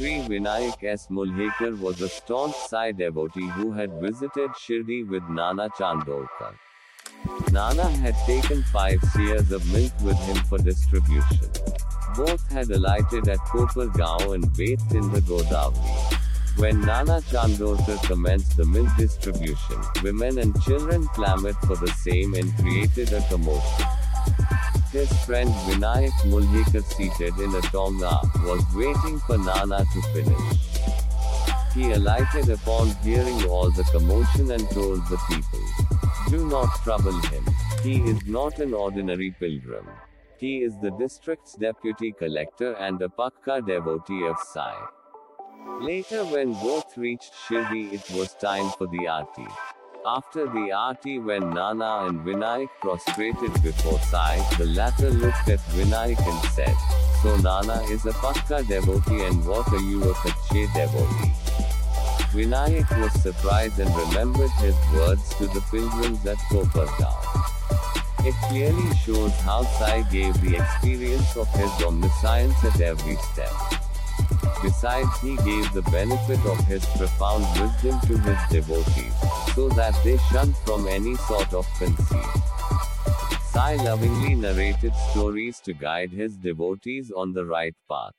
Sri Vinayak S. Mulhekar was a staunch Sai devotee who had visited Shirdi with Nana Chandorkar. Nana had taken five seers of milk with him for distribution. Both had alighted at Kopargaon and bathed in the Godavari. When Nana Chandorkar commenced the milk distribution, women and children clamored for the same and created a commotion. His friend Vinayak Mulhekar seated in a tonga, was waiting for Nana to finish. He alighted upon hearing all the commotion and told the people, Do not trouble him. He is not an ordinary pilgrim. He is the district's deputy collector and a Pakka devotee of Sai. Later, when both reached Shirdi, it was time for the aarti. After the aarti, when Nana and Vinayak prostrated before Sai, the latter looked at Vinayak and said, So Nana is a Pakka devotee and what are you a Kache devotee? Vinayak was surprised and remembered his words to the pilgrims at Kopargaon. It clearly shows how Sai gave the experience of his omniscience at every step. Besides, he gave the benefit of his profound wisdom to his devotees, so that they shunned from any sort of conceit. Sai lovingly narrated stories to guide his devotees on the right path.